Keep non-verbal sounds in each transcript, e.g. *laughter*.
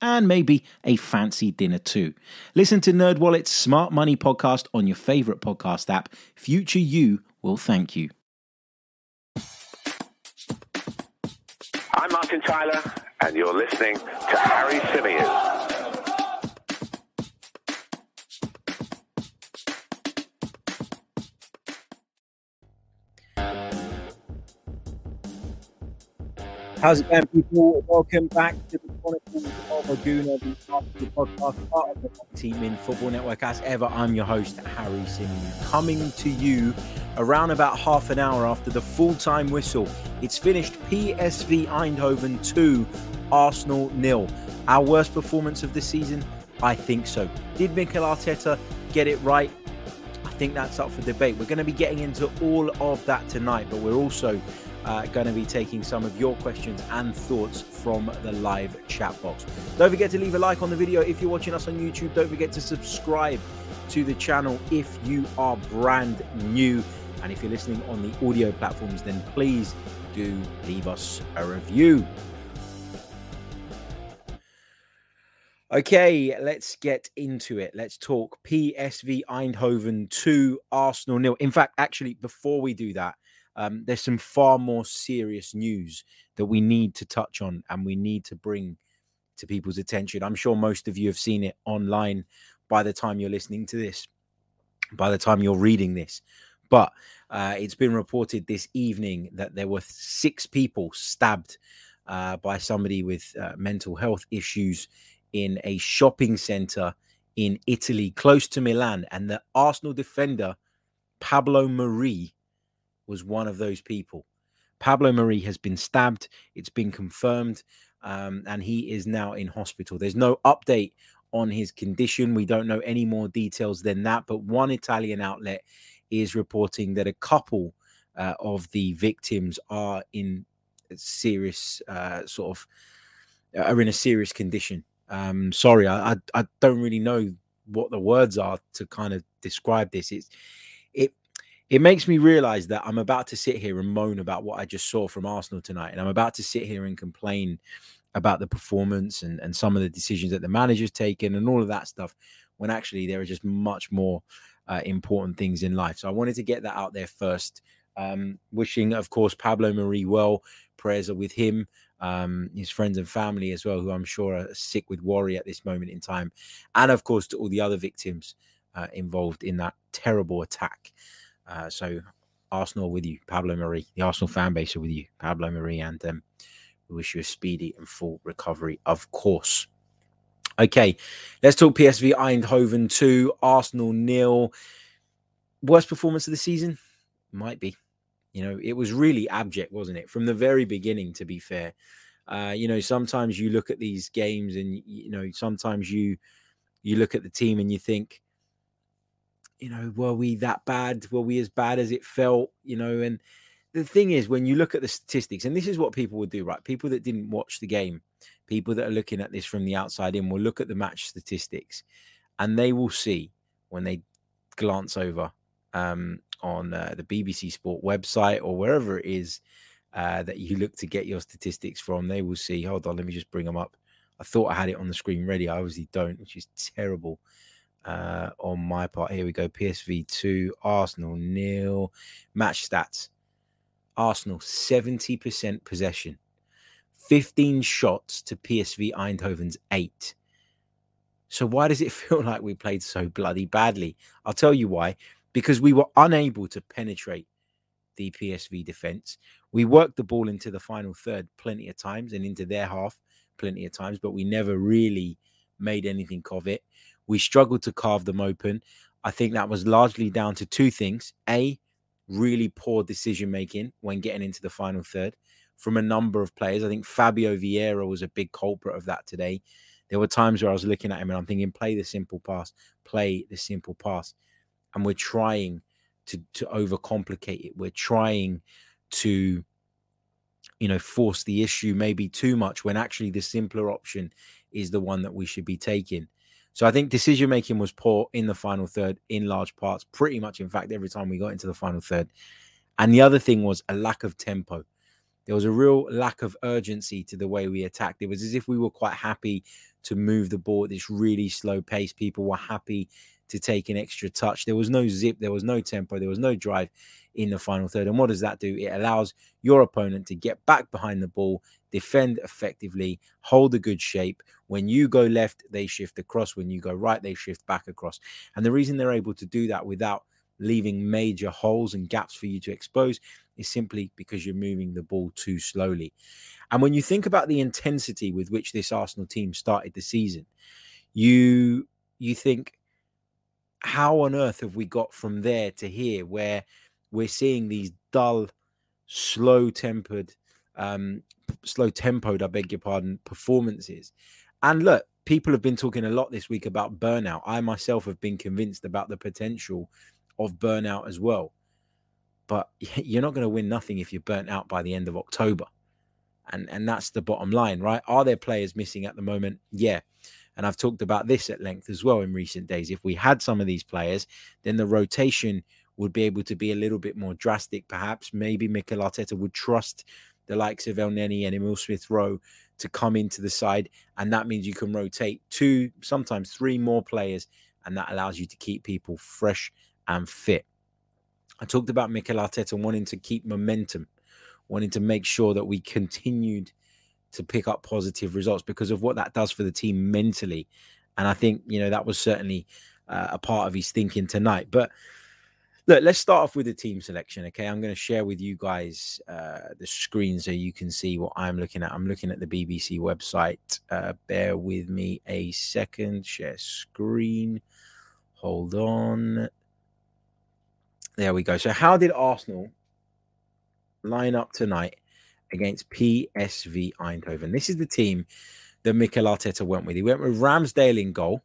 and maybe a fancy dinner too. Listen to NerdWallet's Smart Money podcast on your favorite podcast app. Future you will thank you. I'm Martin Tyler, and you're listening to Harry Symeou. How's it going, people? Welcome back to the Chronicles of a Gooner, the podcast, part of the Team in Football Network. As ever, I'm your host, Harry Symeou, coming to you around about half an hour after the full-time whistle. It's finished PSV Eindhoven 2, Arsenal nil. Our worst performance of the season? I think so. Did Mikel Arteta get it right? I think that's up for debate. We're going to be getting into all of that tonight, but we're also uh, going to be taking some of your questions and thoughts from the live chat box. Don't forget to leave a like on the video if you're watching us on YouTube. Don't forget to subscribe to the channel if you are brand new. And if you're listening on the audio platforms, then please do leave us a review. Okay, let's get into it. Let's talk PSV Eindhoven 2, Arsenal nil. In fact, actually, before we do that, um, there's some far more serious news that we need to touch on and we need to bring to people's attention. I'm sure most of you have seen it online by the time you're listening to this, by the time you're reading this. But uh, it's been reported this evening that there were six people stabbed uh, by somebody with uh, mental health issues in a shopping center in Italy, close to Milan. And the Arsenal defender, Pablo Mari, was one of those people. Pablo Mari has been stabbed. It's been confirmed, um, and he is now in hospital. There's no update on his condition. We don't know any more details than that. But one Italian outlet is reporting that a couple uh, of the victims are in serious, uh, sort of, uh, are in a serious condition. Um, sorry, I, I I don't really know what the words are to kind of describe this. It's it it makes me realize that I'm about to sit here and moan about what I just saw from Arsenal tonight. And I'm about to sit here and complain about the performance and, and some of the decisions that the manager's taken and all of that stuff, when actually there are just much more uh, important things in life. So I wanted to get that out there first. Um, wishing, of course, Pablo Mari well. Prayers are with him, um, his friends and family as well, who I'm sure are sick with worry at this moment in time. And of course, to all the other victims uh, involved in that terrible attack. Uh, so Arsenal with you, Pablo Mari. The Arsenal fan base are with you, Pablo Mari, and um, we wish you a speedy and full recovery, of course. Okay, let's talk PSV Eindhoven 2, Arsenal nil. Worst performance of the season? Might be. You know, it was really abject, wasn't it? From the very beginning, to be fair. Uh, you know, sometimes you look at these games and, you know, sometimes you you look at the team and you think, you know, were we that bad? Were we as bad as it felt? You know, and the thing is, when you look at the statistics, and this is what people would do, right? People that didn't watch the game, people that are looking at this from the outside in will look at the match statistics and they will see when they glance over um, on uh, the BBC Sport website or wherever it is uh, that you look to get your statistics from, they will see. Hold on, let me just bring them up. I thought I had it on the screen ready. I obviously don't, which is *laughs* terrible uh, on my part. Here we go. PSV 2, Arsenal nil. Match stats Arsenal 70% possession, 15 shots to PSV Eindhoven's 8. So, why does it *laughs* feel like we played so bloody badly? I'll tell you why. Because we were unable to penetrate the PSV defense. We worked the ball into the final third plenty of times and into their half plenty of times, but we never really made anything of it. We struggled to carve them open. I think that was largely down to two things. A, really poor decision making when getting into the final third from a number of players. I think Fabio Vieira was a big culprit of that today. There were times where I was looking at him and I'm thinking, play the simple pass, play the simple pass. And we're trying to to overcomplicate it. We're trying to you know force the issue maybe too much when actually the simpler option is the one that we should be taking. So I think decision making was poor in the final third in large parts, pretty much in fact every time we got into the final third. And the other thing was a lack of tempo. There was a real lack of urgency to the way we attacked. It was as if we were quite happy to move the ball at this really slow pace. People were happy to take an extra touch. There was no zip, there was no tempo, there was no drive in the final third. And what does that do? It allows your opponent to get back behind the ball, defend effectively, hold a good shape. When you go left, they shift across. When you go right, they shift back across. And the reason they're able to do that without leaving major holes and gaps for you to expose is simply because you're moving the ball too slowly. And when you think about the intensity with which this Arsenal team started the season, you you think how on earth have we got from there to here where we're seeing these dull, slow tempered, um, slow tempoed, I beg your pardon, performances. And look, people have been talking a lot this week about burnout. I myself have been convinced about the potential of burnout as well. But *laughs* you're not going to win nothing if you're burnt out by the end of October. And and that's the bottom line, right? Are there players missing at the moment? Yeah. And I've talked about this at length as well in recent days. If we had some of these players, then the rotation would be able to be a little bit more drastic, perhaps. Maybe Mikel Arteta would trust the likes of Elneny and Emil Smith Rowe to come into the side. And that means you can rotate two, sometimes three more players, and that allows you to keep people fresh and fit. I talked about Mikel Arteta wanting to keep momentum, wanting to make sure that we continued to pick up positive results because of what that does for the team mentally. And I think, you know, that was certainly uh, a part of his thinking tonight. But look, let's start off with the team selection. Okay. I'm going to share with you guys uh, the screen so you can see what I'm looking at. I'm looking at the BBC website. Uh, bear with me a second. Share screen. Hold on. There we go. So, how did Arsenal line up tonight against PSV Eindhoven? This is the team that Mikel Arteta went with. He went with Ramsdale in goal.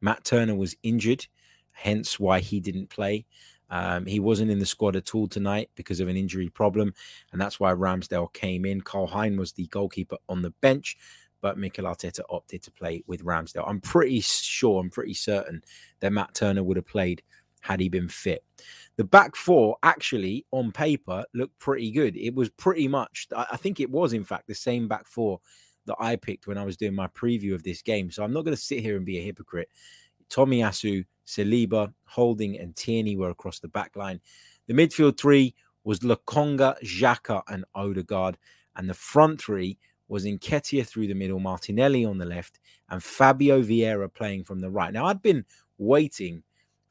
Matt Turner was injured, hence why he didn't play. Um, he wasn't in the squad at all tonight because of an injury problem, and that's why Ramsdale came in. Karl Hein was the goalkeeper on the bench, but Mikel Arteta opted to play with Ramsdale. I'm pretty sure, I'm pretty certain that Matt Turner would have played had he been fit. The back four actually, on paper, looked pretty good. It was pretty much, I think it was, in fact, the same back four that I picked when I was doing my preview of this game. So I'm not going to sit here and be a hypocrite. Tomiyasu, Saliba, Holding, and Tierney were across the back line. The midfield three was Lokonga, Xhaka, and Odegaard. And the front three was Nketiah through the middle, Martinelli on the left, and Fabio Vieira playing from the right. Now, I'd been waiting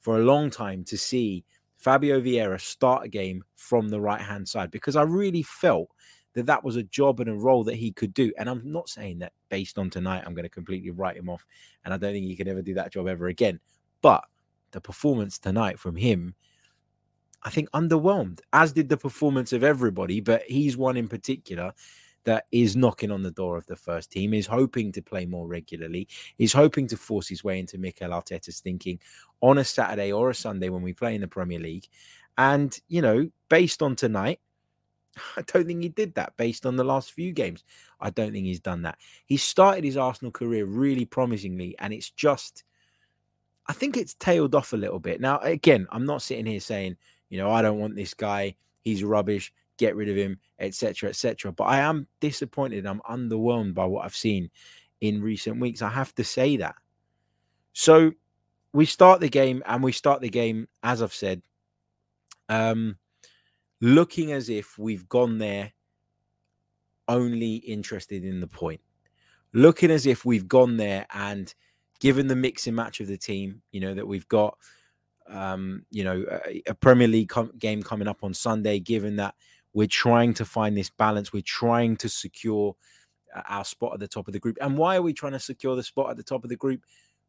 for a long time to see Fabio Vieira start a game from the right hand side because I really felt that that was a job and a role that he could do. And I'm not saying that based on tonight, I'm going to completely write him off. And I don't think he can ever do that job ever again. But the performance tonight from him, I think underwhelmed, as did the performance of everybody. But he's one in particular that is knocking on the door of the first team, is hoping to play more regularly, is hoping to force his way into Mikel Arteta's thinking on a Saturday or a Sunday when we play in the Premier League. And, you know, based on tonight, *laughs* I don't think he did that based on the last few games. I don't think he's done that. He started his Arsenal career really promisingly, and it's just, I think it's tailed off a little bit. Now, again, I'm not sitting here saying, you know, I don't want this guy. He's rubbish get rid of him, etc., etc. But I am disappointed. I'm underwhelmed by what I've seen in recent weeks. I have to say that. So we start the game, and we start the game, as I've said, um, looking as if we've gone there only interested in the point, looking as if we've gone there and given the mix and match of the team, you know, that we've got um, you know, a, a Premier League com- game coming up on Sunday, given that we're trying to find this balance. We're trying to secure uh, our spot at the top of the group. And why are we trying to secure the spot at the top of the group?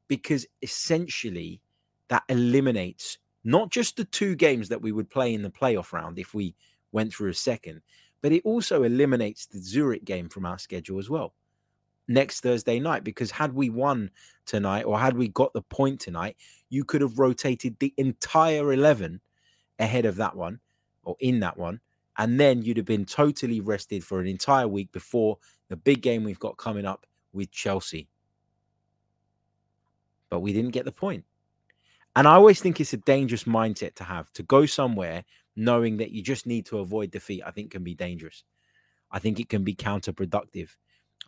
Because essentially that eliminates not just the two games that we would play in the playoff round if we went through a second, but it also eliminates the Zurich game from our schedule as well. next Thursday night because had we won tonight or had we got the point tonight, you could have rotated the entire 11 ahead of that one or in that one. And then you'd have been totally rested for an entire week before the big game we've got coming up with Chelsea. But we didn't get the point. And I always think it's a dangerous mindset to have to go somewhere knowing that you just need to avoid defeat. I think can be dangerous. I think it can be counterproductive.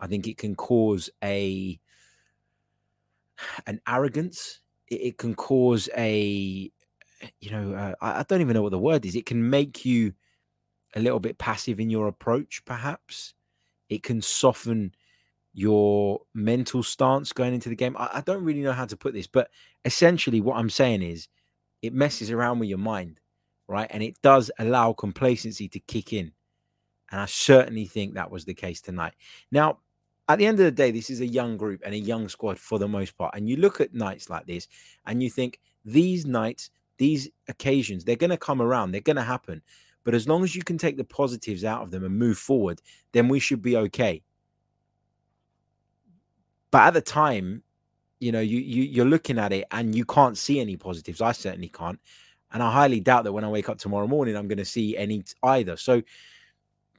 I think it can cause a an arrogance. It, it can cause a you know uh, I, I don't even know what the word is. It can make you a little bit passive in your approach, perhaps. It can soften your mental stance going into the game. I, I, don't really know how to put this, but essentially, what I'm saying is it messes around with your mind, right? And it does allow complacency to kick in. And I certainly think that was the case tonight. Now, at the end of the day, this is a young group and a young squad for the most part. And you look at nights like this and you think these nights, these occasions, they're going to come around, they're going to happen. But as long as you can take the positives out of them and move forward, then we should be okay. But at the time, you know, you, you you're looking at it and you can't see any positives. I certainly can't. And I highly doubt that when I wake up tomorrow morning, I'm going to see any either. So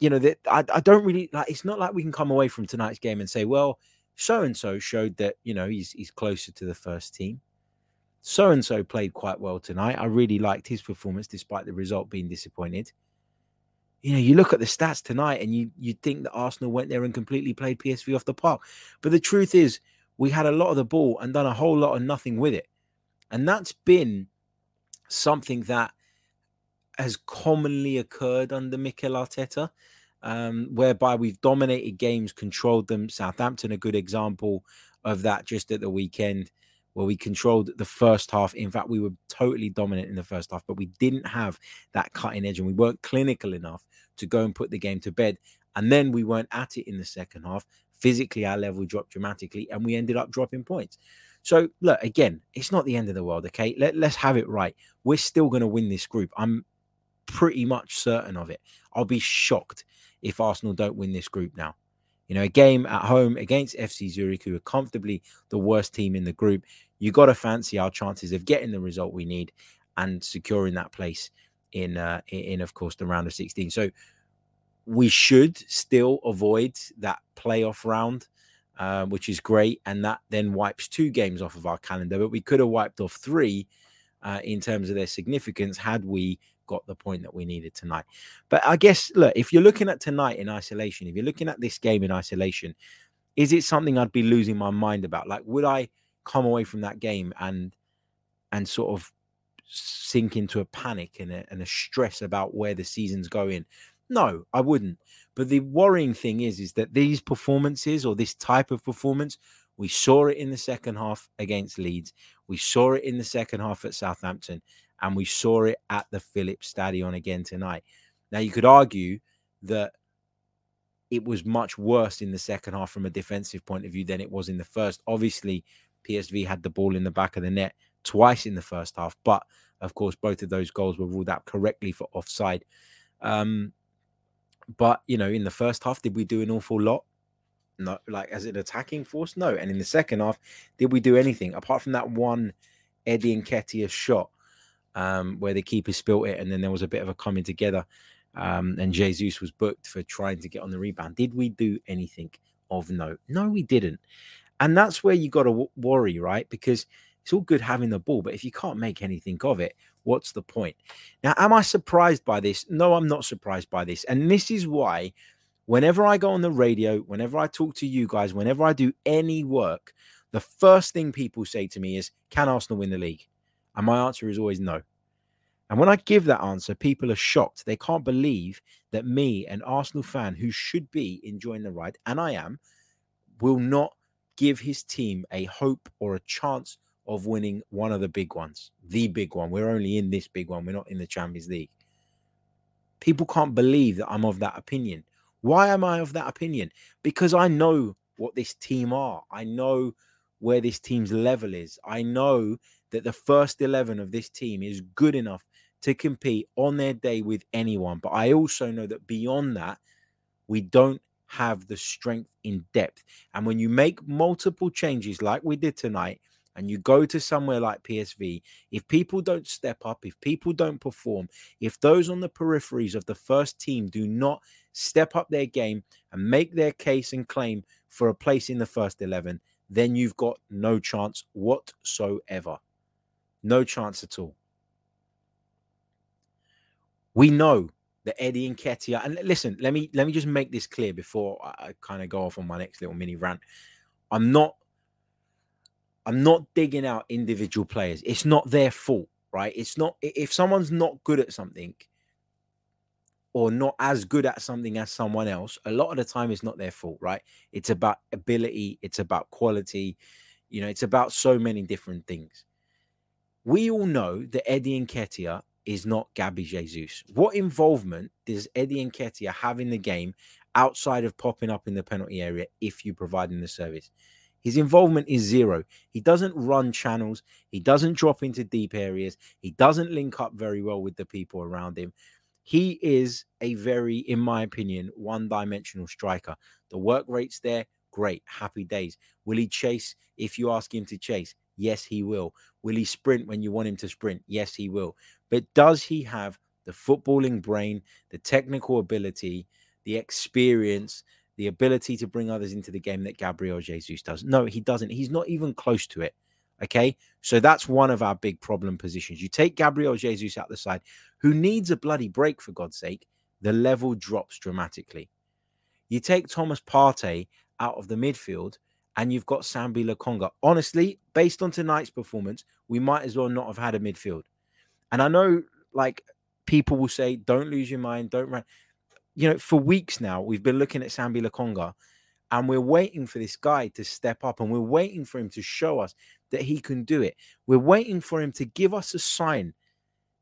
you know that I, I don't really like it's not like we can come away from tonight's game and say well so and so showed that you know he's he's closer to the first team so and so played quite well tonight. I really liked his performance despite the result being disappointed. You know you look at the stats tonight and you you think that arsenal went there and completely played psv off the park. But the truth is we had a lot of the ball and done a whole lot of nothing with it. And that's been something that has commonly occurred under Mikel Arteta, um, whereby we've dominated games, controlled them. Southampton, a good example of that just at the weekend, where we controlled the first half. In fact, we were totally dominant in the first half, but we didn't have that cutting edge and we weren't clinical enough to go and put the game to bed. And then we weren't at it in the second half. Physically, our level dropped dramatically and we ended up dropping points. So, look, again, it's not the end of the world, okay? Let, let's have it right. We're still going to win this group. I'm pretty much certain of it. I'll be shocked if Arsenal don't win this group now. You know, a game at home against FC Zurich, who are comfortably the worst team in the group, you got to fancy our chances of getting the result we need and securing that place in, uh, in of course, the round of 16. So we should still avoid that playoff round, uh, which is great, and that then wipes two games off of our calendar. But we could have wiped off three uh, in terms of their significance had we got the point that we needed tonight. But I guess, look, if you're looking at tonight in isolation, if you're looking at this game in isolation, is it something I'd be losing my mind about? Like, would I come away from that game and and sort of sink into a panic and a, and a stress about where the season's going? No, I wouldn't. But the worrying thing is, is that these performances or this type of performance, we saw it in the second half against Leeds. We saw it in the second half at Southampton and we saw it at the Philips Stadion again tonight. Now, you could argue that it was much worse in the second half from a defensive point of view than it was in the first. Obviously, PSV had the ball in the back of the net twice in the first half, but of course, both of those goals were ruled out correctly for offside. Um, but you know, in the first half, did we do an awful lot? No, like as an attacking force, no. And in the second half, did we do anything apart from that one Eddie Nketiah shot? Um, where the keeper spilt it, and then there was a bit of a coming together. Um, and Jesus was booked for trying to get on the rebound. Did we do anything of note? No, we didn't. And that's where you got to w- worry, right? Because it's all good having the ball, but if you can't make anything of it, what's the point? Now, am I surprised by this? No, I'm not surprised by this. And this is why, whenever I go on the radio, whenever I talk to you guys, whenever I do any work, the first thing people say to me is, Can Arsenal win the league? And my answer is always no. And when I give that answer, people are shocked. They can't believe that me, an Arsenal fan who should be enjoying the ride, and I am, will not give his team a hope or a chance of winning one of the big ones, the big one. We're only in this big one, we're not in the Champions League. People can't believe that I'm of that opinion. Why am I of that opinion? Because I know what this team are. I know where this team's level is. I know that the first 11 of this team is good enough to compete on their day with anyone. But I also know that beyond that, we don't have the strength in depth. And when you make multiple changes like we did tonight, and you go to somewhere like PSV, if people don't step up, if people don't perform, if those on the peripheries of the first team do not step up their game and make their case and claim for a place in the first 11, then you've got no chance whatsoever. No chance at all. We know that Eddie Nketiah, and listen, let me let me just make this clear before I kind of go off on my next little mini rant. I'm not I'm not digging out individual players. It's not their fault, right? It's not if someone's not good at something or not as good at something as someone else, a lot of the time it's not their fault, right? It's about ability, it's about quality, you know, it's about so many different things. We all know that Eddie Nketiah is not Gabby Jesus. What involvement does Eddie Nketiah have in the game outside of popping up in the penalty area if you provide him the service? His involvement is zero. He doesn't run channels. He doesn't drop into deep areas. He doesn't link up very well with the people around him. He is a very, in my opinion, one dimensional striker. The work rate's there. Great. Happy days. Will he chase if you ask him to chase? Yes, he will. Will he sprint when you want him to sprint? Yes, he will. But does he have the footballing brain, the technical ability, the experience, the ability to bring others into the game that Gabriel Jesus does? No, he doesn't. He's not even close to it. Okay. So that's one of our big problem positions. You take Gabriel Jesus out the side, who needs a bloody break, for God's sake, the level drops dramatically. You take Thomas Partey out of the midfield, and you've got Sambi Lokonga. Honestly, based on tonight's performance, we might as well not have had a midfield. And I know, like, people will say, don't lose your mind, don't run. You know, for weeks now, we've been looking at Sambi Lokonga and we're waiting for this guy to step up and we're waiting for him to show us that he can do it. We're waiting for him to give us a sign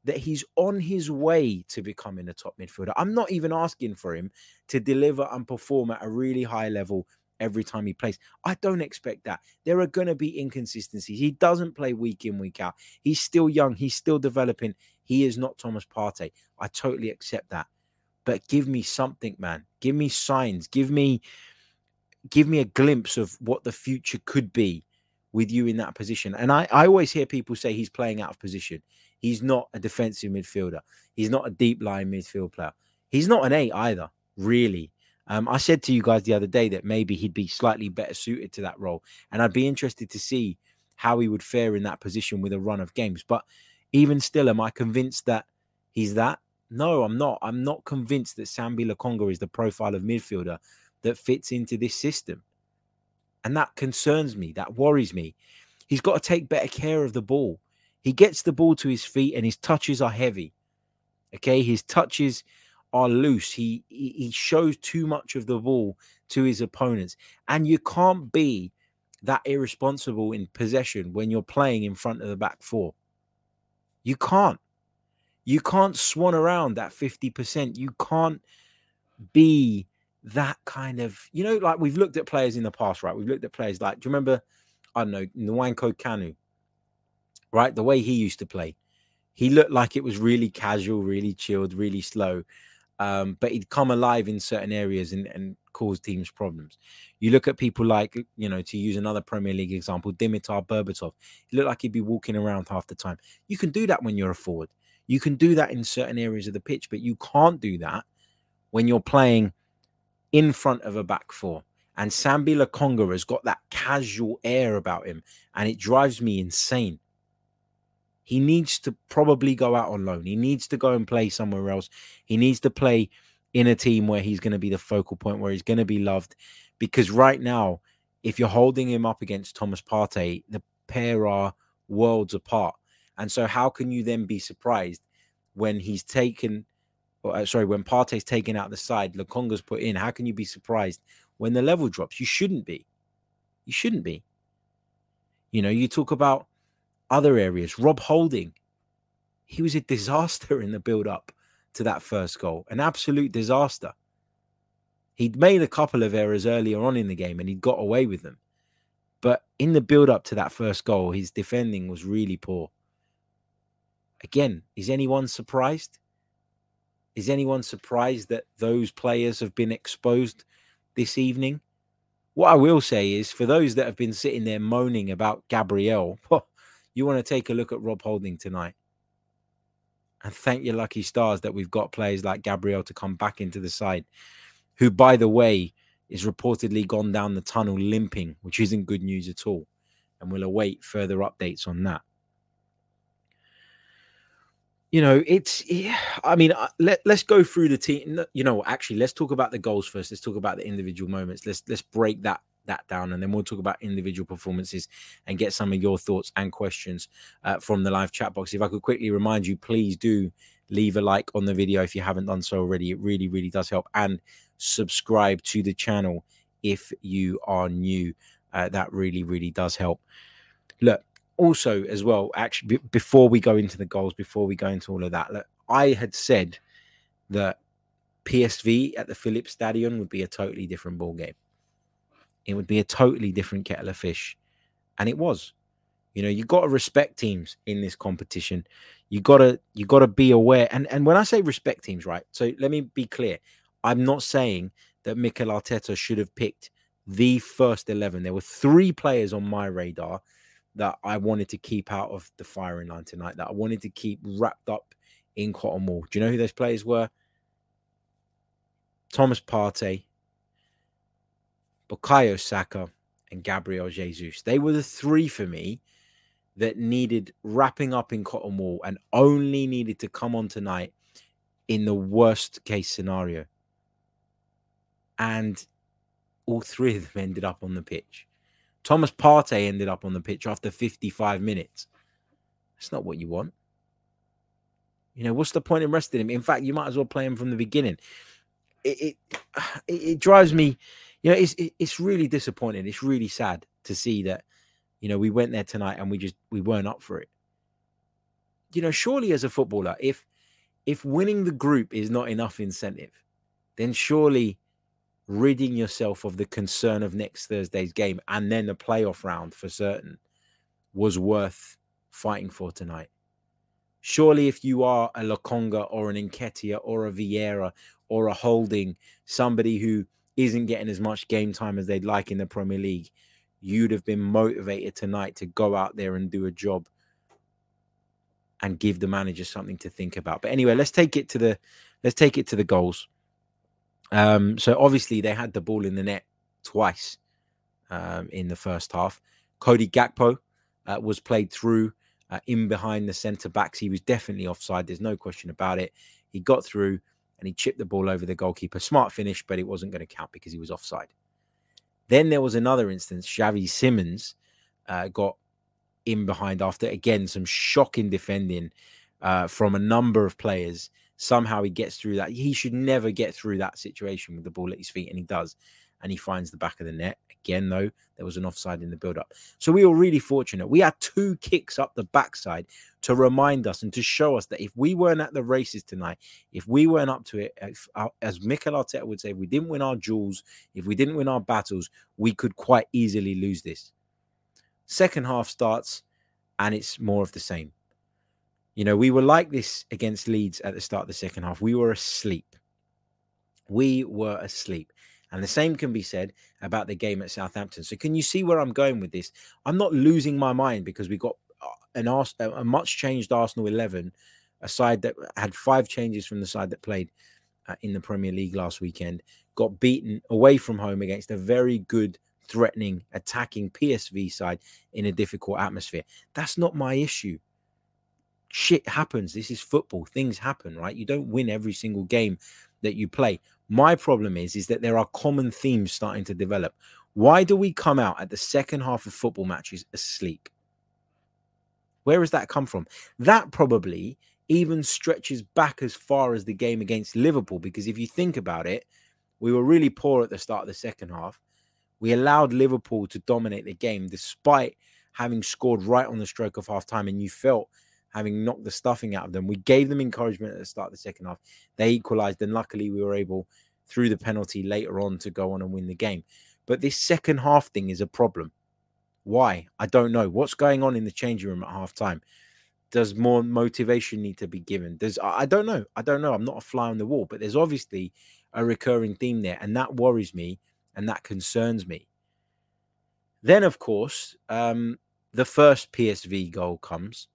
that he's on his way to becoming a top midfielder. I'm not even asking for him to deliver and perform at a really high level every time he plays. I don't expect that. There are going to be inconsistencies. He doesn't play week in, week out. He's still young. He's still developing. He is not Thomas Partey. I totally accept that. But give me something, man. Give me signs. Give me give me a glimpse of what the future could be with you in that position. And I, I always hear people say he's playing out of position. He's not a defensive midfielder. He's not a deep line midfield player. He's not an eight either, really. Um, I said to you guys the other day that maybe he'd be slightly better suited to that role, and I'd be interested to see how he would fare in that position with a run of games. But even still, am I convinced that he's that? No, I'm not. I'm not convinced that Sambi Lokonga is the profile of midfielder that fits into this system. And that concerns me. That worries me. He's got to take better care of the ball. He gets the ball to his feet and his touches are heavy. Okay. His touches are loose. He, he, shows too much of the ball to his opponents. And you can't be that irresponsible in possession when you're playing in front of the back four. You can't. You can't swan around that 50%. You can't be that kind of, you know, like we've looked at players in the past, right? We've looked at players like, do you remember, I don't know, Nwankwo Kanu, right? The way he used to play. He looked like it was really casual, really chilled, really slow. Um, but he'd come alive in certain areas and, and cause teams problems. You look at people like, you know, to use another Premier League example, Dimitar Berbatov. He looked like he'd be walking around half the time. You can do that when you're a forward. You can do that in certain areas of the pitch, but you can't do that when you're playing in front of a back four. And Sambi Lokonga has got that casual air about him, and it drives me insane. He needs to probably go out on loan. He needs to go and play somewhere else. He needs to play in a team where he's going to be the focal point, where he's going to be loved. Because right now, if you're holding him up against Thomas Partey, the pair are worlds apart. And so, how can you then be surprised when he's taken or, uh, sorry, when Partey's taken out the side, Lokonga's put in. How can you be surprised when the level drops? You shouldn't be. You shouldn't be. You know, you talk about other areas. Rob Holding, he was a disaster in the build up to that first goal, an absolute disaster. He'd made a couple of errors earlier on in the game and he'd got away with them. But in the build up to that first goal, his defending was really poor. Again, is anyone surprised? Is anyone surprised that those players have been exposed this evening. What I will say is for those that have been sitting there moaning about Gabriel, *laughs* you want to take a look at Rob Holding tonight. And thank your lucky stars that we've got players like Gabriel to come back into the side, who, by the way, is reportedly gone down the tunnel limping, which isn't good news at all. And we'll await further updates on that. You know, it's, I mean, uh, let, let's go through the team. You know, actually, let's talk about the goals first. Let's talk about the individual moments. Let's, let's break that that down and then we'll talk about individual performances and get some of your thoughts and questions uh, from the live chat box if i could quickly remind you please do leave a like on the video if you haven't done so already it really really does help and subscribe to the channel if you are new. Uh, that really, really does help. Look, also as well, actually, b- before we go into the goals, before we go into all of that, look, I had said that PSV at the Philips Stadion would be a totally different ball game. It would be a totally different kettle of fish, and it was. You know, you got to respect teams in this competition. You gotta you gotta be aware. And and when I say respect teams, right? So let me be clear. I'm not saying that Mikel Arteta should have picked the first 11. There were three players on my radar that I wanted to keep out of the firing line tonight, that I wanted to keep wrapped up in cotton wool. Do you know who those players were? Thomas Partey, Bukayo Saka, and Gabriel Jesus. They were the three for me that needed wrapping up in cotton wool and only needed to come on tonight in the worst case scenario and all three of them ended up on the pitch. Thomas Partey ended up on the pitch after 55 minutes. That's not what you want. You know, what's the point in resting him? In fact, you might as well play him from the beginning. It it, *sighs* it drives me, you know, it's it's really disappointing. It's really sad to see that, you know, we went there tonight and we just we weren't up for it. You know, surely as a footballer, if if winning the group is not enough incentive, then surely ridding yourself of the concern of next Thursday's game and then the playoff round for certain was worth fighting for tonight. Surely, if you are a Lokonga or an Nketiah or a Vieira or a Holding, somebody who isn't getting as much game time as they'd like in the Premier League, you'd have been motivated tonight to go out there and do a job and give the manager something to think about. But anyway, let's take it to the let's take it to the goals. Um, so obviously they had the ball in the net twice um, in the first half. Cody Gakpo uh, was played through uh, in behind the centre backs. He was definitely offside. There's no question about it. He got through and he chipped the ball over the goalkeeper. Smart finish, but it wasn't going to count because he was offside. Then there was another instance. Xavi Simons uh, got in behind after again some shocking defending uh, from a number of players somehow he gets through that. He should never get through that situation with the ball at his feet, and he does. And he finds the back of the net. Again, though, there was an offside in the build up. So we were really fortunate. We had two kicks up the backside to remind us and to show us that if we weren't at the races tonight, if we weren't up to it, if, uh, as Mikel Arteta would say, if we didn't win our duels, if we didn't win our battles, we could quite easily lose this. Second half starts, and it's more of the same. You know, we were like this against Leeds at the start of the second half. We were asleep. We were asleep. And the same can be said about the game at Southampton. So, can you see where I'm going with this? I'm not losing my mind because we got uh, an Ars- a much changed Arsenal 11, a side that had five changes from the side that played uh, in the Premier League last weekend, got beaten away from home against a very good, threatening, attacking PSV side in a difficult atmosphere. That's not my issue shit happens. This is football. Things happen, right? You don't win every single game that you play. My problem is is that there are common themes starting to develop. Why do we come out at the second half of football matches asleep? Where has that come from? That probably even stretches back as far as the game against Liverpool because if you think about it, we were really poor at the start of the second half. We allowed Liverpool to dominate the game despite having scored right on the stroke of half time and you felt having knocked the stuffing out of them. We gave them encouragement at the start of the second half. They equalized, and luckily we were able, through the penalty later on, to go on and win the game. But this second half thing is a problem. Why? I don't know. What's going on in the changing room at half time? Does more motivation need to be given? Does I don't know. I don't know. I'm not a fly on the wall, but there's obviously a recurring theme there, and that worries me and that concerns me. Then, of course, um, the first PSV goal comes,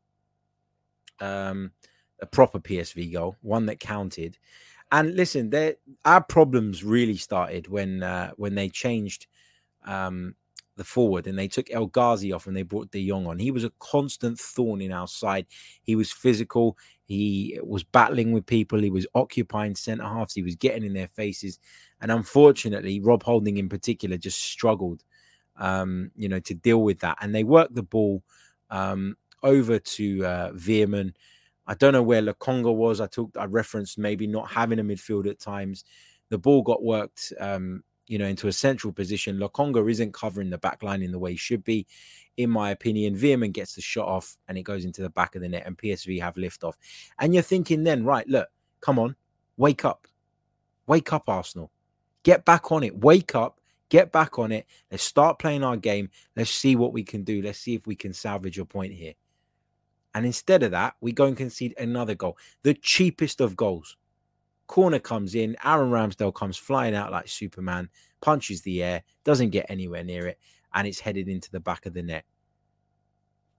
um, a proper PSV goal, one that counted. And listen, our problems really started when uh, when they changed um, the forward and they took El Ghazi off and they brought De Jong on. He was a constant thorn in our side. He was physical. He was battling with people. He was occupying centre halves. He was getting in their faces. And unfortunately, Rob Holding in particular just struggled, um, you know, to deal with that. And they worked the ball um, over to uh, Veerman. I don't know where Lokonga was. I talked, I referenced maybe not having a midfield at times. The ball got worked um, you know, into a central position. Lokonga isn't covering the back line in the way he should be. In my opinion, Veerman gets the shot off and it goes into the back of the net, and PSV have lift off. And you're thinking then, right, look, come on, wake up. Wake up, Arsenal. Get back on it. Wake up. Get back on it. Let's start playing our game. Let's see what we can do. Let's see if we can salvage a point here. And instead of that, we go and concede another goal, the cheapest of goals. Corner comes in. Aaron Ramsdale comes flying out like Superman, punches the air, doesn't get anywhere near it, and it's headed into the back of the net.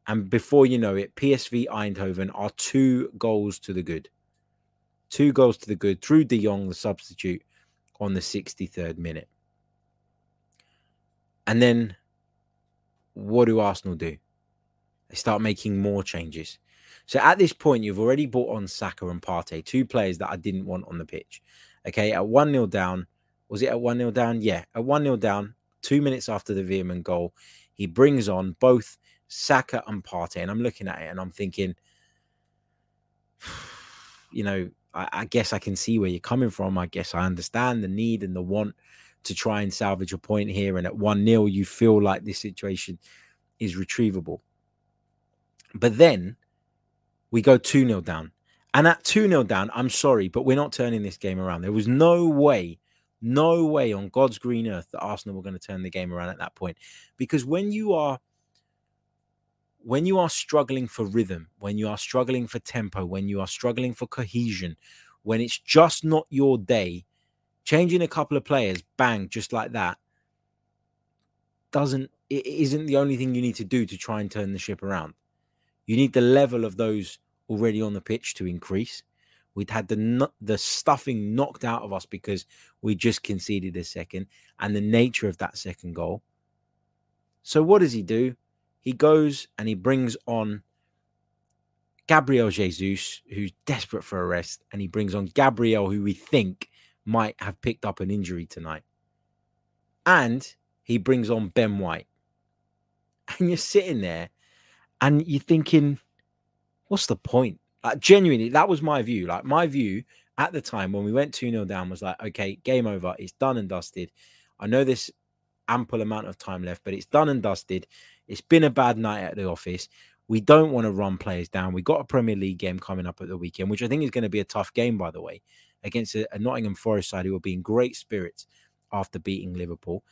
And before you know it, PSV Eindhoven are two goals to the good. Two goals to the good through De Jong, the substitute, on the 63rd minute. And then what do Arsenal do? They start making more changes. So at this point, you've already bought on Saka and Partey, two players that I didn't want on the pitch. Okay, at 1 0 down, was it at 1 0 down? Yeah, at 1 0 down, two minutes after the Veerman goal, he brings on both Saka and Partey. And I'm looking at it and I'm thinking, *sighs* you know, I, I guess I can see where you're coming from. I guess I understand the need and the want to try and salvage a point here. And at 1 0, you feel like this situation is retrievable. But then we go 2 0 down. And at 2 0 down, I'm sorry, but we're not turning this game around. There was no way, no way on God's green earth that Arsenal were going to turn the game around at that point. Because when you are when you are struggling for rhythm, when you are struggling for tempo, when you are struggling for cohesion, when it's just not your day, changing a couple of players, bang, just like that, doesn't it isn't the only thing you need to do to try and turn the ship around. You need the level of those already on the pitch to increase. We'd had the the stuffing knocked out of us because we just conceded a second, and the nature of that second goal. So what does he do? He goes and he brings on Gabriel Jesus, who's desperate for a rest, and he brings on Gabriel, who we think might have picked up an injury tonight. And he brings on Ben White. And you're sitting there and you're thinking, what's the point? Like, genuinely, that was my view. Like, my view at the time when we went 2 0 down was like, okay, game over. It's done and dusted. I know there's ample amount of time left, but it's done and dusted. It's been a bad night at the office. We don't want to run players down. We got a Premier League game coming up at the weekend, which I think is going to be a tough game, by the way, against a, a Nottingham Forest side who will be in great spirits after beating Liverpool.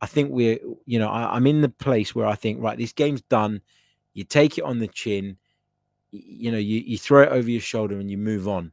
I think we're, you know, I, I'm in the place where I think, right, this game's done. You take it on the chin, you know, you, you throw it over your shoulder and you move on.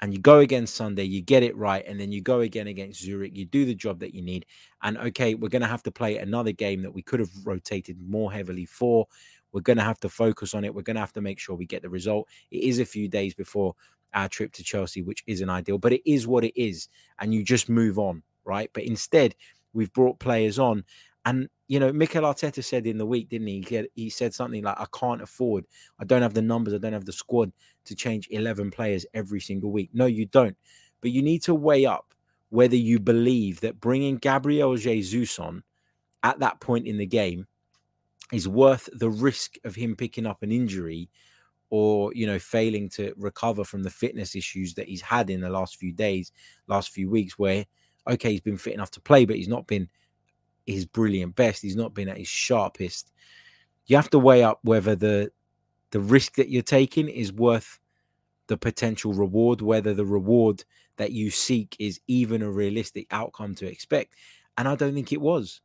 And you go again Sunday, you get it right, and then you go again against Zurich, you do the job that you need. And okay, we're going to have to play another game that we could have rotated more heavily for. We're going to have to focus on it. We're going to have to make sure we get the result. It is a few days before our trip to Chelsea, which isn't ideal, but it is what it is. And you just move on, right? But instead, we've brought players on and you know, Mikel Arteta said in the week, didn't he? He, said something like, "I can't afford. I don't have the numbers. I don't have the squad to change eleven players every single week." No, you don't. But you need to weigh up whether you believe that bringing Gabriel Jesus on at that point in the game is worth the risk of him picking up an injury or you know failing to recover from the fitness issues that he's had in the last few days last few weeks where okay he's been fit enough to play but he's not been his brilliant best. He's not been at his sharpest. You have to weigh up whether the the risk that you're taking is worth the potential reward, whether the reward that you seek is even a realistic outcome to expect. And I don't think it was.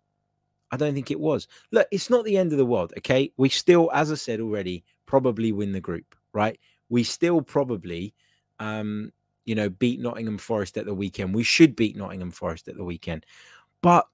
I don't think it was. Look, it's not the end of the world, okay? We still, as I said already, probably win the group, right? We still probably um, you know, beat Nottingham Forest at the weekend. We should beat Nottingham Forest at the weekend. But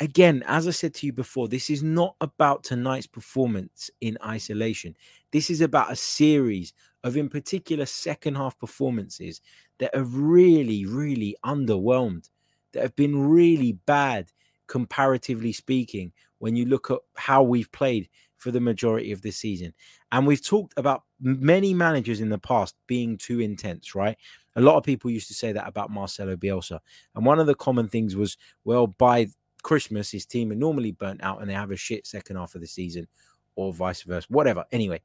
again, as I said to you before, this is not about tonight's performance in isolation. This is about a series of, in particular, second half performances that have really, really underwhelmed, that have been really bad, comparatively speaking, when you look at how we've played for the majority of this season. And we've talked about many managers in the past being too intense, right? A lot of people used to say that about Marcelo Bielsa. And one of the common things was, well, by Christmas, his team are normally burnt out and they have a shit second half of the season, or vice versa, whatever. Anyway,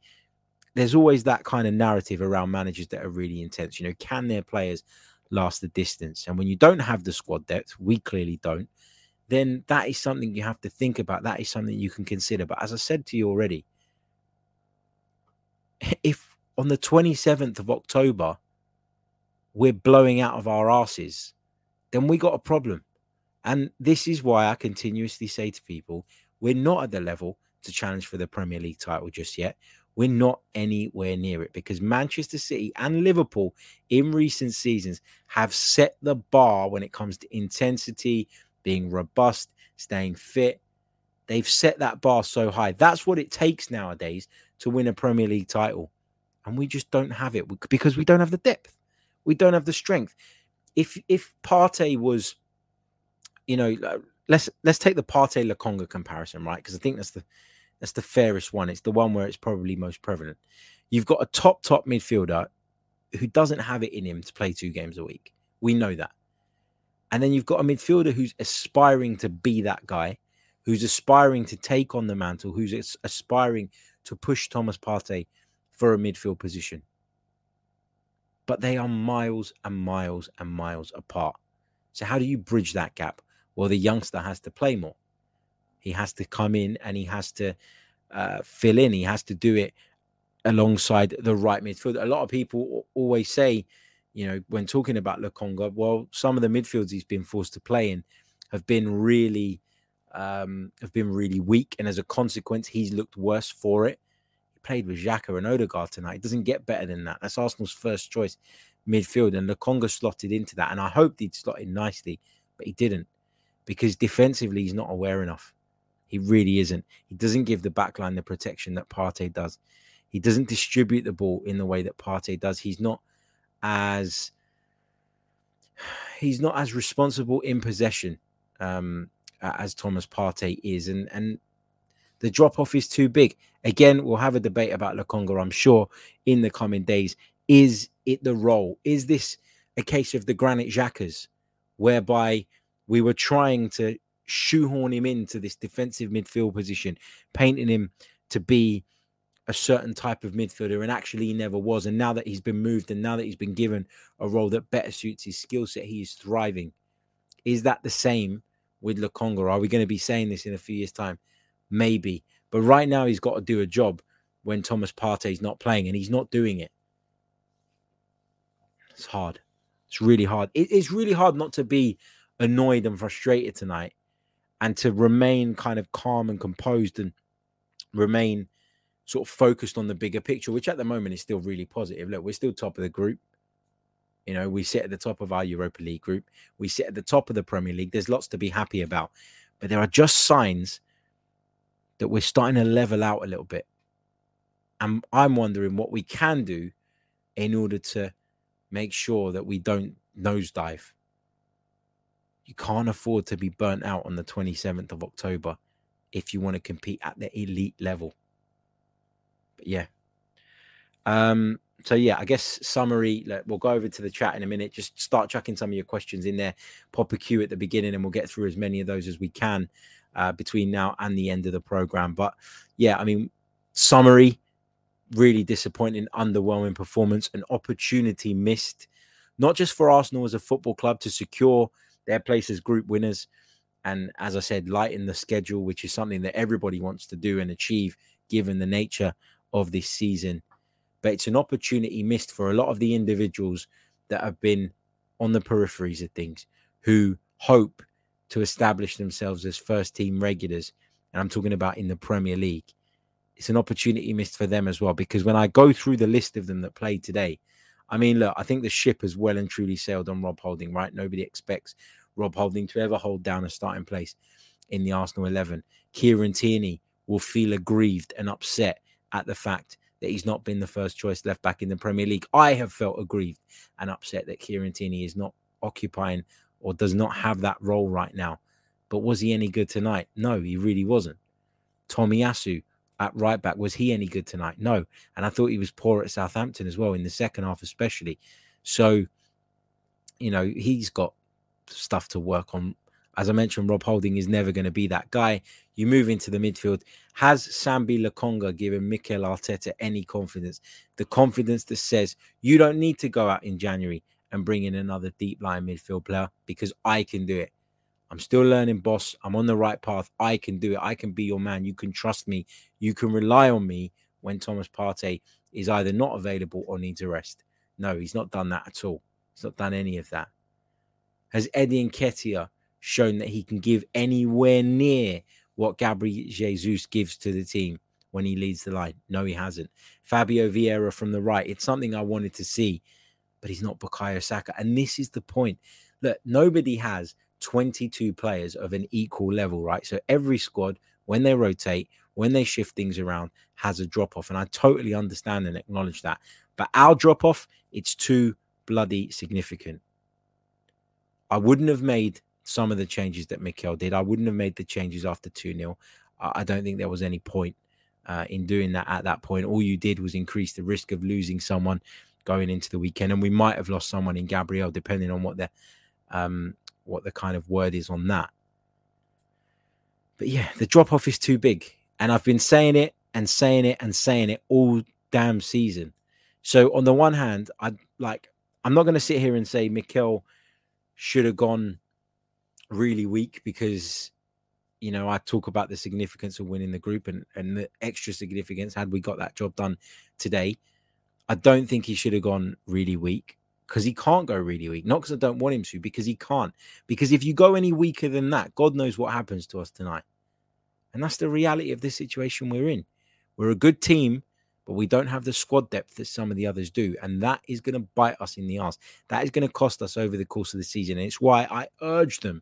there's always that kind of narrative around managers that are really intense. You know, can their players last the distance? And when you don't have the squad depth, we clearly don't, then that is something you have to think about. That is something you can consider. But as I said to you already, *laughs* if on the 27th of October we're blowing out of our asses, then we got a problem. And this is why I continuously say to people, we're not at the level to challenge for the Premier League title just yet. We're not anywhere near it because Manchester City and Liverpool in recent seasons have set the bar when it comes to intensity, being robust, staying fit. They've set that bar so high. That's what it takes nowadays to win a Premier League title. And we just don't have it because we don't have the depth. We don't have the strength. If if Partey was you know, let's let's take the Partey Lokonga comparison, right? Because I think that's the that's the fairest one. It's the one where it's probably most prevalent. You've got a top top midfielder who doesn't have it in him to play two games a week. We know that. And then you've got a midfielder who's aspiring to be that guy, who's aspiring to take on the mantle, who's aspiring to push Thomas Partey for a midfield position. But they are miles and miles and miles apart. So, how do you bridge that gap? Well, the youngster has to play more. He has to come in and he has to uh, fill in. He has to do it alongside the right midfield. A lot of people always say, you know, when talking about Lokonga, well, some of the midfields he's been forced to play in have been really um, have been really weak, and as a consequence, he's looked worse for it. He played with Xhaka and Odegaard tonight. It doesn't get better than that. That's Arsenal's first choice midfield, and Lokonga slotted into that. And I hoped he'd slot in nicely, but he didn't because defensively he's not aware enough. He really isn't. He doesn't give the backline the protection that Partey does. He doesn't distribute the ball in the way that Partey does. He's not as he's not as responsible in possession um, as Thomas Partey is, and and the drop off is too big. Again, we'll have a debate about Lokonga, I'm sure, in the coming days. Is it the role? Is this a case of the Granit Xhakas, whereby we were trying to shoehorn him into this defensive midfield position, painting him to be a certain type of midfielder, and actually he never was. And now that he's been moved, and now that he's been given a role that better suits his skill set, he is thriving. Is that the same with Lokonga? Are we going to be saying this in a few years' time? Maybe. But right now he's got to do a job when Thomas Partey is not playing, and he's not doing it. It's hard. It's really hard. it's really hard not to be annoyed and frustrated tonight and to remain kind of calm and composed and remain sort of focused on the bigger picture, which at the moment is still really positive. Look, we're still top of the group. You know, we sit at the top of our Europa League group. We sit at the top of the Premier League. There's lots to be happy about. But there are just signs that we're starting to level out a little bit. And I'm wondering what we can do in order to make sure that we don't nosedive you can't afford to be burnt out on the 27th of October if you want to compete at the elite level. But yeah. Um, so yeah, I guess summary. Look, we'll go over to the chat in a minute. Just start chucking some of your questions in there. Pop a queue at the beginning, and we'll get through as many of those as we can uh, between now and the end of the program. But yeah, I mean, summary. Really disappointing, underwhelming performance. An opportunity missed, not just for Arsenal as a football club to secure their place as group winners. And as I said, lighten the schedule, which is something that everybody wants to do and achieve given the nature of this season. But it's an opportunity missed for a lot of the individuals that have been on the peripheries of things who hope to establish themselves as first team regulars. And I'm talking about in the Premier League. It's an opportunity missed for them as well. Because when I go through the list of them that played today, I mean, look, I think the ship has well and truly sailed on Rob Holding, right? Nobody expects Rob Holding to ever hold down a starting place in the Arsenal 11. Kieran Tierney will feel aggrieved and upset at the fact that he's not been the first choice left back in the Premier League. I have felt aggrieved and upset that Kieran Tierney is not occupying or does not have that role right now. But was he any good tonight? No, he really wasn't. Tomiyasu at right back, was he any good tonight? No. And I thought he was poor at Southampton as well in the second half, especially. So, you know, he's got stuff to work on. As I mentioned, Rob Holding is never going to be that guy. You move into the midfield. Has Sambi Lokonga given Mikel Arteta any confidence? The confidence that says you don't need to go out in January and bring in another deep line midfield player because I can do it. I'm still learning, boss. I'm on the right path. I can do it. I can be your man. You can trust me. You can rely on me when Thomas Partey is either not available or needs a rest. No, he's not done that at all. He's not done any of that. Has Eddie Nketiah shown that he can give anywhere near what Gabriel Jesus gives to the team when he leads the line? No, he hasn't. Fabio Vieira from the right. It's something I wanted to see, but he's not Bukayo Saka. And this is the point. Look, nobody has 22 players of an equal level, right? So every squad, when they rotate, when they shift things around, has a drop off. And I totally understand and acknowledge that. But our drop off, it's too bloody significant. I wouldn't have made some of the changes that Mikel did. I wouldn't have made the changes after 2 0. I don't think there was any point uh, in doing that at that point. All you did was increase the risk of losing someone going into the weekend. And we might have lost someone in Gabriel, depending on what the um, what the kind of word is on that. But yeah, the drop off is too big. And I've been saying it and saying it and saying it all damn season. So on the one hand, I like I'm not going to sit here and say Mikel should have gone really weak because you know I talk about the significance of winning the group and and the extra significance had we got that job done today. I don't think he should have gone really weak because he can't go really weak. Not because I don't want him to, because he can't. Because if you go any weaker than that, God knows what happens to us tonight. And that's the reality of this situation we're in. We're a good team, but we don't have the squad depth that some of the others do. And that is going to bite us in the ass. That is going to cost us over the course of the season. And it's why I urge them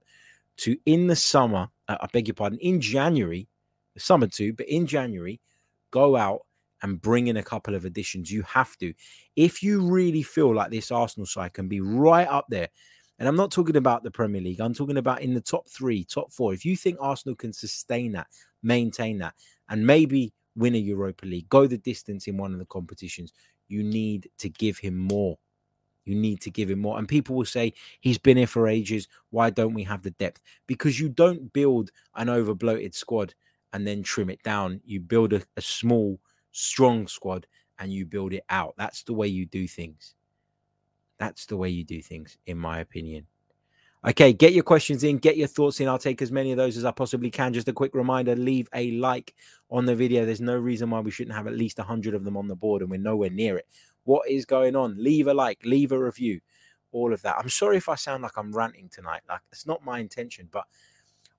to, in the summer, uh, I beg your pardon, in January, the summer too, but in January, go out and bring in a couple of additions. You have to. If you really feel like this Arsenal side can be right up there, and I'm not talking about the Premier League, I'm talking about in the top three, top four. If you think Arsenal can sustain that, maintain that, and maybe win a Europa League, go the distance in one of the competitions, you need to give him more. You need to give him more. And people will say, he's been here for ages. Why don't we have the depth? Because you don't build an over bloated squad and then trim it down. You build a, a small, strong squad and you build it out. That's the way you do things. That's the way you do things, in my opinion. Okay, get your questions in, get your thoughts in. I'll take as many of those as I possibly can. Just a quick reminder leave a like on the video. There's no reason why we shouldn't have at least 100 of them on the board, and we're nowhere near it. What is going on? Leave a like, leave a review, all of that. I'm sorry if I sound like I'm ranting tonight. Like, it's not my intention, but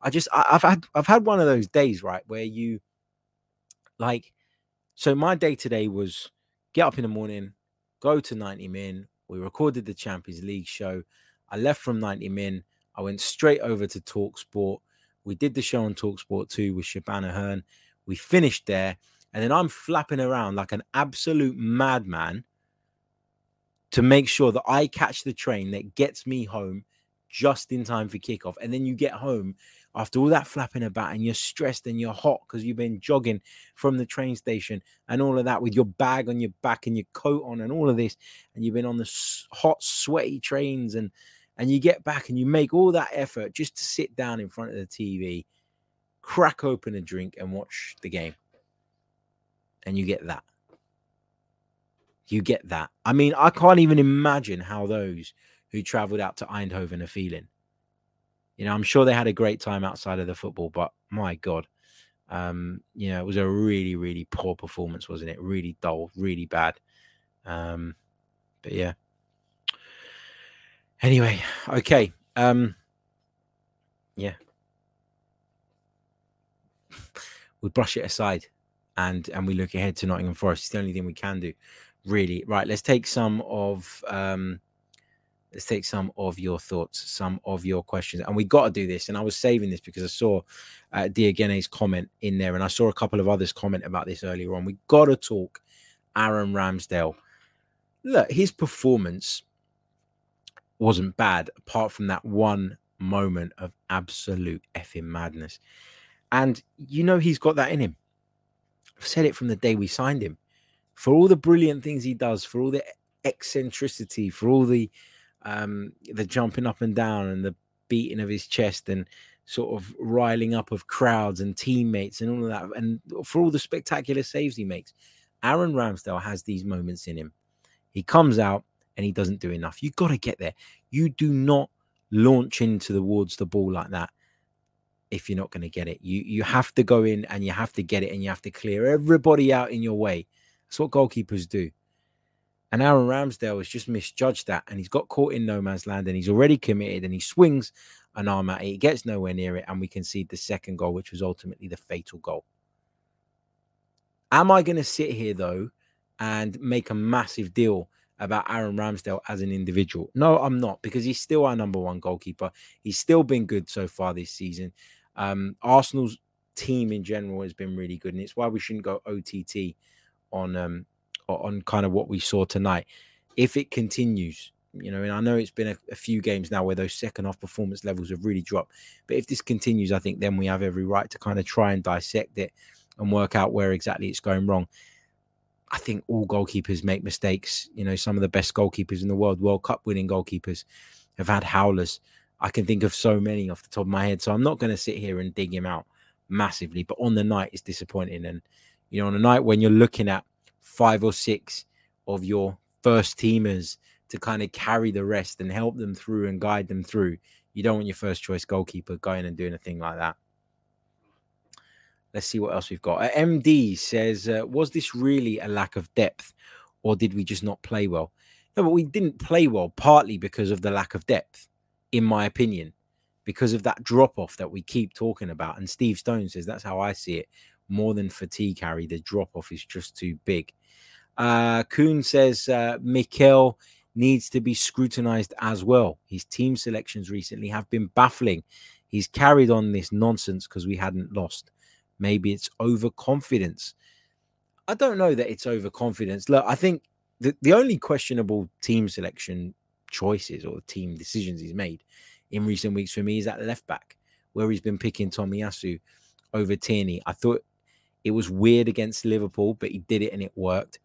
I just, I, I've had, I've had one of those days, right, where you like, so my day today was get up in the morning, go to 90 Min. We recorded the Champions League show. I left from 90 Min. I went straight over to Talksport. We did the show on Talksport too with Shabana Hearn. We finished there. And then I'm flapping around like an absolute madman to make sure that I catch the train that gets me home just in time for kickoff. And then you get home after all that flapping about and you're stressed and you're hot because you've been jogging from the train station and all of that with your bag on your back and your coat on and all of this and you've been on the hot sweaty trains and and you get back and you make all that effort just to sit down in front of the TV crack open a drink and watch the game. And you get that. You get that. I mean i can't even imagine how those who traveled out to eindhoven are feeling you know, I'm sure they had a great time outside of the football, but my God, um, you know, it was a really, really poor performance, wasn't it? Really dull, really bad. Um, but yeah. Anyway, okay. Um, yeah. we brush it aside and and we look ahead to Nottingham Forest. It's the only thing we can do. really. Right, let's take some of um, let's take some of your thoughts, some of your questions, and we got to do this. And I was saving this because I saw uh, comment in there, and I saw a couple of others comment about this earlier on. We got to talk Aaron Ramsdale. Look, his performance wasn't bad, apart from that one moment of absolute effing madness. And you know he's got that in him. I've said it from the day we signed him. For all the brilliant things he does, for all the eccentricity, for all the um the jumping up and down and the beating of his chest and sort of riling up of crowds and teammates and all of that, and for all the spectacular saves he makes, Aaron Ramsdale has these moments in him. He comes out and he doesn't do enough. You've got to get there. You do not launch into towards the ball like that if you're not going to get it. You you have to go in and you have to get it and you have to clear everybody out in your way. That's what goalkeepers do. And Aaron Ramsdale has just misjudged that and he's got caught in no man's land and he's already committed and he swings an arm at it. He gets nowhere near it and we concede the second goal, which was ultimately the fatal goal. Am I going to sit here though and make a massive deal about Aaron Ramsdale as an individual? No, I'm not because he's still our number one goalkeeper. He's still been good so far this season. Um, Arsenal's team in general has been really good, and it's why we shouldn't go OTT on um, on kind of what we saw tonight. If it continues, you know, and I know it's been a, a, few games now where those second half performance levels have really dropped. But if this continues, I think then we have every right to kind of try and dissect it and work out where exactly it's going wrong. I think all goalkeepers make mistakes. You know, some of the best goalkeepers in the world, World Cup winning goalkeepers, have had howlers. I can think of so many off the top of my head. So I'm not going to sit here and dig him out massively. But on the night, it's disappointing. And, you know, on a night when you're looking at five or six of your first teamers to kind of carry the rest and help them through and guide them through, you don't want your first choice goalkeeper going and doing a thing like that. Let's see what else we've got. MD says, uh, was this really a lack of depth or did we just not play well? No, but we didn't play well partly because of the lack of depth, in my opinion, because of that drop off that we keep talking about. And Steve Stone says that's how I see it. More than fatigue, Harry, the drop off is just too big. Uh, Kuhn says uh, Mikel needs to be scrutinized as well. His team selections recently have been baffling. He's carried on this nonsense because we hadn't lost. Maybe it's overconfidence. I don't know that it's overconfidence. Look, I think the, the only questionable team selection choices or team decisions he's made in recent weeks for me is at left back, where he's been picking Tomiyasu over Tierney. I thought it was weird against Liverpool, but he did it and it worked.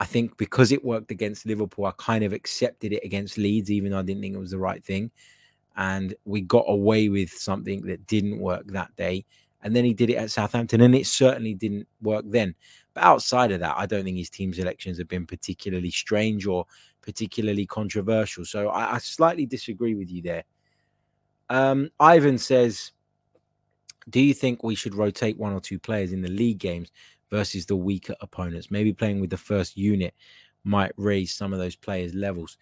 I think because it worked against Liverpool, I kind of accepted it against Leeds, even though I didn't think it was the right thing. And we got away with something that didn't work that day and then he did it at Southampton, and it certainly didn't work then. But outside of that, I don't think his team selections have been particularly strange or particularly controversial. So I, I slightly disagree with you there. Um, Ivan says, "Do you think we should rotate one or two players in the league games versus the weaker opponents? Maybe playing with the first unit might raise some of those players' levels."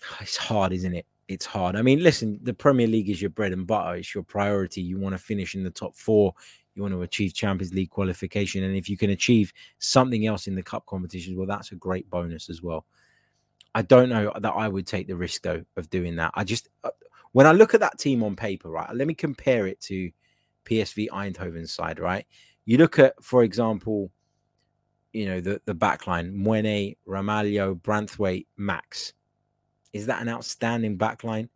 *sighs* It's hard, isn't it? it's hard. I mean, listen, the Premier League is your bread and butter. It's your priority. You want to finish in the top four. You want to achieve Champions League qualification. And if you can achieve something else in the cup competitions, well, that's a great bonus as well. I don't know that I would take the risk though of doing that. I just uh, when I look at that team on paper, right? Let me compare it to PSV Eindhoven's side, right? You look at, for example, you know the the backline: Mwene, Ramalho, Branthwaite, Max. Is that an outstanding backline?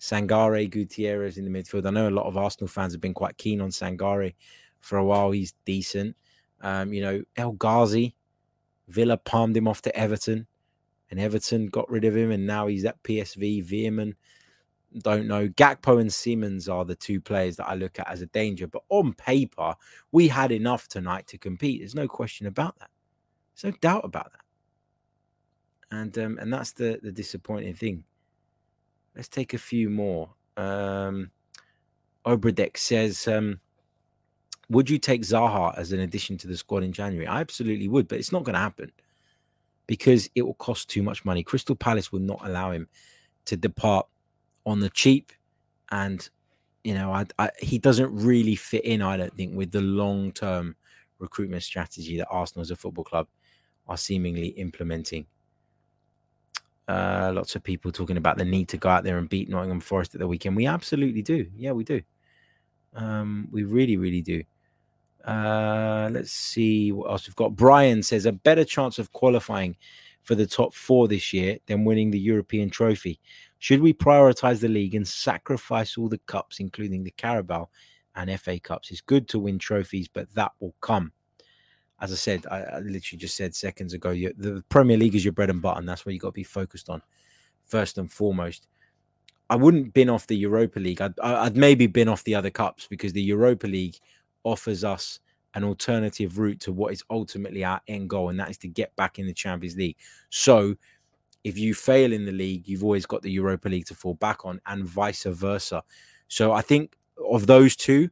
Sangare, Gutierrez in the midfield. I know a lot of Arsenal fans have been quite keen on Sangare for a while. He's decent. Um, you know, El Ghazi, Villa palmed him off to Everton, and Everton got rid of him, and now he's at PSV. Veerman, don't know. Gakpo and Simons are the two players that I look at as a danger. But on paper, we had enough tonight to compete. There's no question about that. There's no doubt about that and um, and that's the the disappointing thing. Let's take a few more. Um, Obradek says, um, "Would you take Zaha as an addition to the squad in January?" I absolutely would, but it's not going to happen because it will cost too much money. Crystal Palace will not allow him to depart on the cheap, and you know, I, I, he doesn't really fit in. I don't think with the long term recruitment strategy that Arsenal as a football club are seemingly implementing. Uh, lots of people talking about the need to go out there and beat Nottingham Forest at the weekend. We absolutely do. Yeah, we do. Um, we really, really do. Uh, let's see what else we've got. Brian says a better chance of qualifying for the top four this year than winning the European trophy. Should we prioritize the league and sacrifice all the cups, including the Carabao and FA Cups? It's good to win trophies, but that will come as I said, I, I literally just said seconds ago, the Premier League is your bread and butter, and that's where you've got to be focused on first and foremost. I wouldn't bin off the Europa League. I'd, I'd maybe bin off the other cups because the Europa League offers us an alternative route to what is ultimately our end goal, and that is to get back in the Champions League. So, if you fail in the league, you've always got the Europa League to fall back on, and vice versa. So, I think of those two,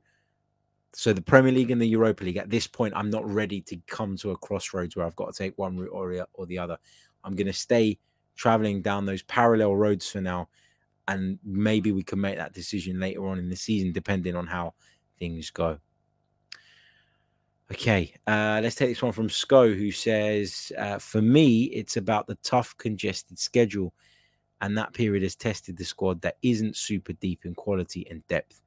so the Premier League and the Europa League. At this point, I'm not ready to come to a crossroads where I've got to take one route or, or the other. I'm going to stay traveling down those parallel roads for now, and maybe we can make that decision later on in the season, depending on how things go. Okay, uh, let's take this one from Sco, who says, uh, "For me, it's about the tough, congested schedule, and that period has tested the squad that isn't super deep in quality and depth."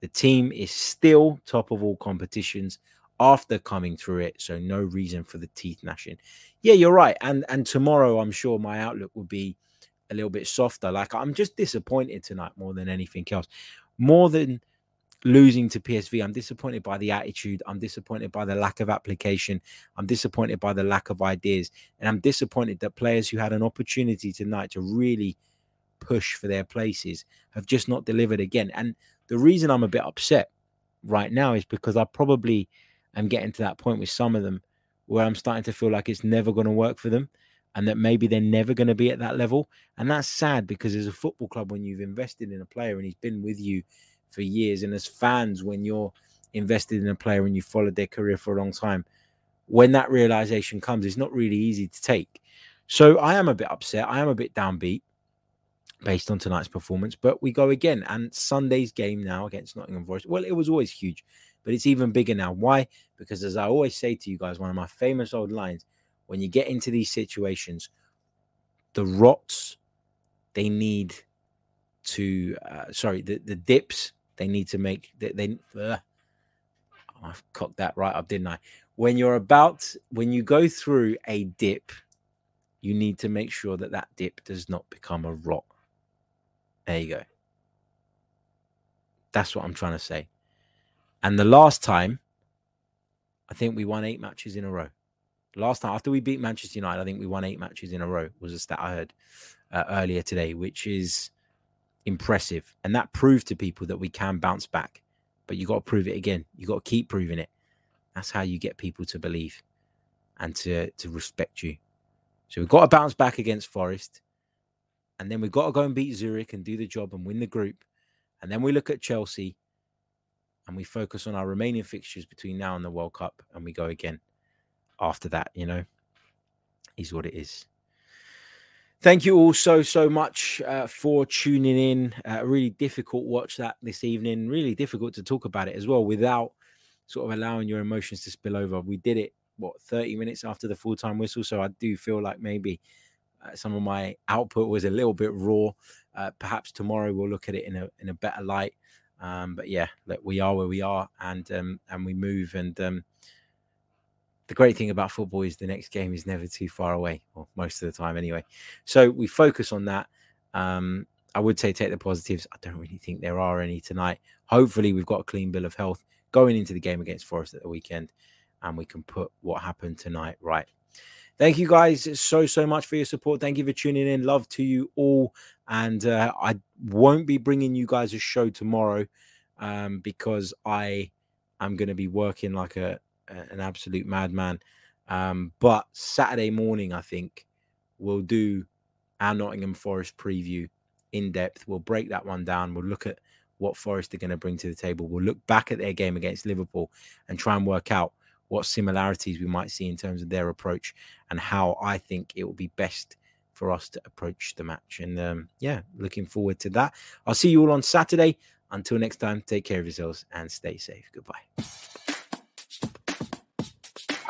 The team is still top of all competitions after coming through it, so no reason for the teeth gnashing. Yeah, you're right. And and tomorrow, I'm sure my outlook will be a little bit softer. Like I'm just disappointed tonight more than anything else. More than losing to PSV, I'm disappointed by the attitude. I'm disappointed by the lack of application. I'm disappointed by the lack of ideas. And I'm disappointed that players who had an opportunity tonight to really push for their places have just not delivered again. And the reason I'm a bit upset right now is because I probably am getting to that point with some of them where I'm starting to feel like it's never going to work for them and that maybe they're never going to be at that level. And that's sad because as a football club, when you've invested in a player and he's been with you for years, and as fans, when you're invested in a player and you followed their career for a long time, when that realization comes, it's not really easy to take. So I am a bit upset. I am a bit downbeat based on tonight's performance. But we go again, and Sunday's game now against Nottingham Forest. Well, it was always huge, but it's even bigger now. Why? Because as I always say to you guys, one of my famous old lines: when you get into these situations, the rots they need to, uh, sorry, the the dips they need to make. They, they uh, I've cocked that right up, didn't I? When you're about, when you go through a dip, you need to make sure that that dip does not become a rot. There you go. That's what I'm trying to say. And the last time, I think we won eight matches in a row. Last time, after we beat Manchester United, I think we won eight matches in a row, was a stat I heard uh, earlier today, which is impressive. And that proved to people that we can bounce back. But you got to prove it again. You got to keep proving it. That's how you get people to believe and to, to respect you. So we've got to bounce back against Forest and then we've got to go and beat Zurich and do the job and win the group. And then we look at Chelsea and we focus on our remaining fixtures between now and the World Cup and we go again after that, you know, is what it is. Thank you all so, so much uh, for tuning in. Uh, really difficult watch that this evening. Really difficult to talk about it as well without sort of allowing your emotions to spill over. We did it, what, 30 minutes after the full time whistle. So I do feel like maybe uh, some of my output was a little bit raw. Uh, perhaps tomorrow we'll look at it in a in a better light. Um, but yeah, look, we are where we are, and um, and we move. And um, the great thing about football is the next game is never too far away, or most of the time anyway. So we focus on that. Um, I would say take the positives. I don't really think there are any tonight. Hopefully, we've got a clean bill of health going into the game against Forest at the weekend, and we can put what happened tonight right. Thank you guys so, so much for your support. Thank you for tuning in. Love to you all. And uh, I won't be bringing you guys a show tomorrow um, because I am going to be working like a, an absolute madman. Um, but Saturday morning, I think we'll do our Nottingham Forest preview in depth. We'll break that one down. We'll look at what Forest are going to bring to the table. We'll look back at their game against Liverpool and try and work out what similarities we might see in terms of their approach and how I think it will be best for us to approach the match. And um, yeah, looking forward to that. I'll see you all on Saturday. Until next time, take care of yourselves and stay safe. Goodbye.